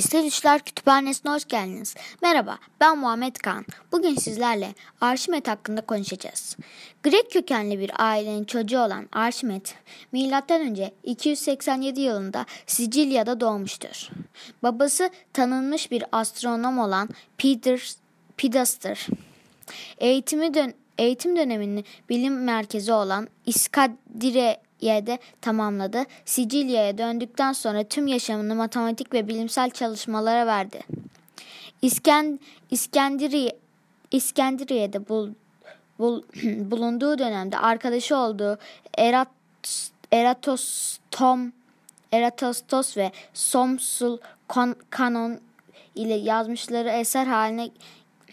Sesli Düşler Kütüphanesi'ne hoş geldiniz. Merhaba, ben Muhammed Kan. Bugün sizlerle Arşimet hakkında konuşacağız. Grek kökenli bir ailenin çocuğu olan Arşimet, M.Ö. 287 yılında Sicilya'da doğmuştur. Babası tanınmış bir astronom olan Peter Pidas'tır. Eğitimi dön eğitim dönemini bilim merkezi olan İskadire'de tamamladı. Sicilya'ya döndükten sonra tüm yaşamını matematik ve bilimsel çalışmalara verdi. İskend İskenderiye İskenderiye'de bul, bul, bulunduğu dönemde arkadaşı olduğu Erat, Eratostom Eratostos ve Somsul Kanon ile yazmışları eser haline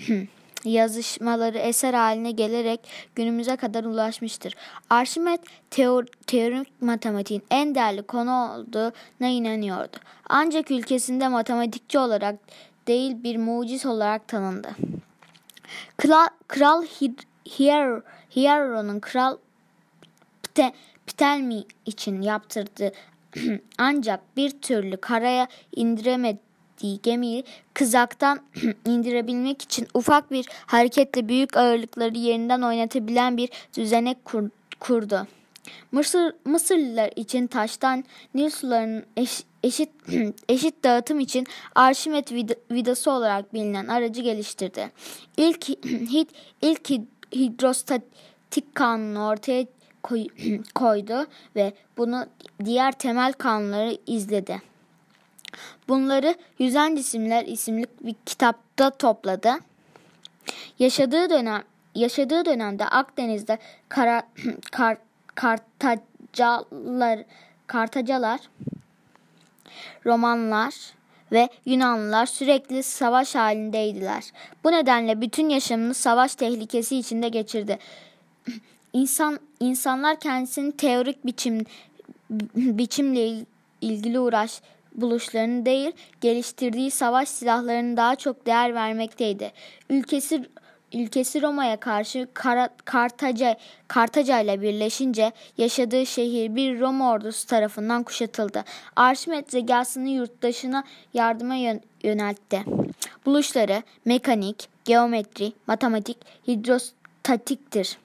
yazışmaları eser haline gelerek günümüze kadar ulaşmıştır. Arşimet teor teorik matematiğin en değerli konu olduğuna inanıyordu. Ancak ülkesinde matematikçi olarak değil bir muciz olarak tanındı. Kral, Kral Hier Hiero'nun Kral Pte, Ptelmi için yaptırdığı ancak bir türlü karaya indiremedi ettiği gemiyi kızaktan indirebilmek için ufak bir hareketle büyük ağırlıkları yerinden oynatabilen bir düzenek kur, kurdu. Mısır, Mısırlılar için taştan Nil sularının eş, eşit eşit dağıtım için Arşimet vid, vidası olarak bilinen aracı geliştirdi. İlk hid, ilk hidrostatik kanunu ortaya koy, koydu ve bunu diğer temel kanunları izledi. Bunları Yüzen Cisimler isimli bir kitapta topladı. Yaşadığı dönem yaşadığı dönemde Akdeniz'de kara, kar, Kartacalar, Kartacalar, Romanlar ve Yunanlılar sürekli savaş halindeydiler. Bu nedenle bütün yaşamını savaş tehlikesi içinde geçirdi. İnsan insanlar kendisini teorik biçim biçimle ilgili uğraş buluşlarını değil, geliştirdiği savaş silahlarını daha çok değer vermekteydi. Ülkesi ülkesi Roma'ya karşı Kartaca, Kartaca ile birleşince yaşadığı şehir bir Roma ordusu tarafından kuşatıldı. Arşimet zekasını yurttaşına yardıma yöneltti. Buluşları mekanik, geometri, matematik, hidrostatiktir.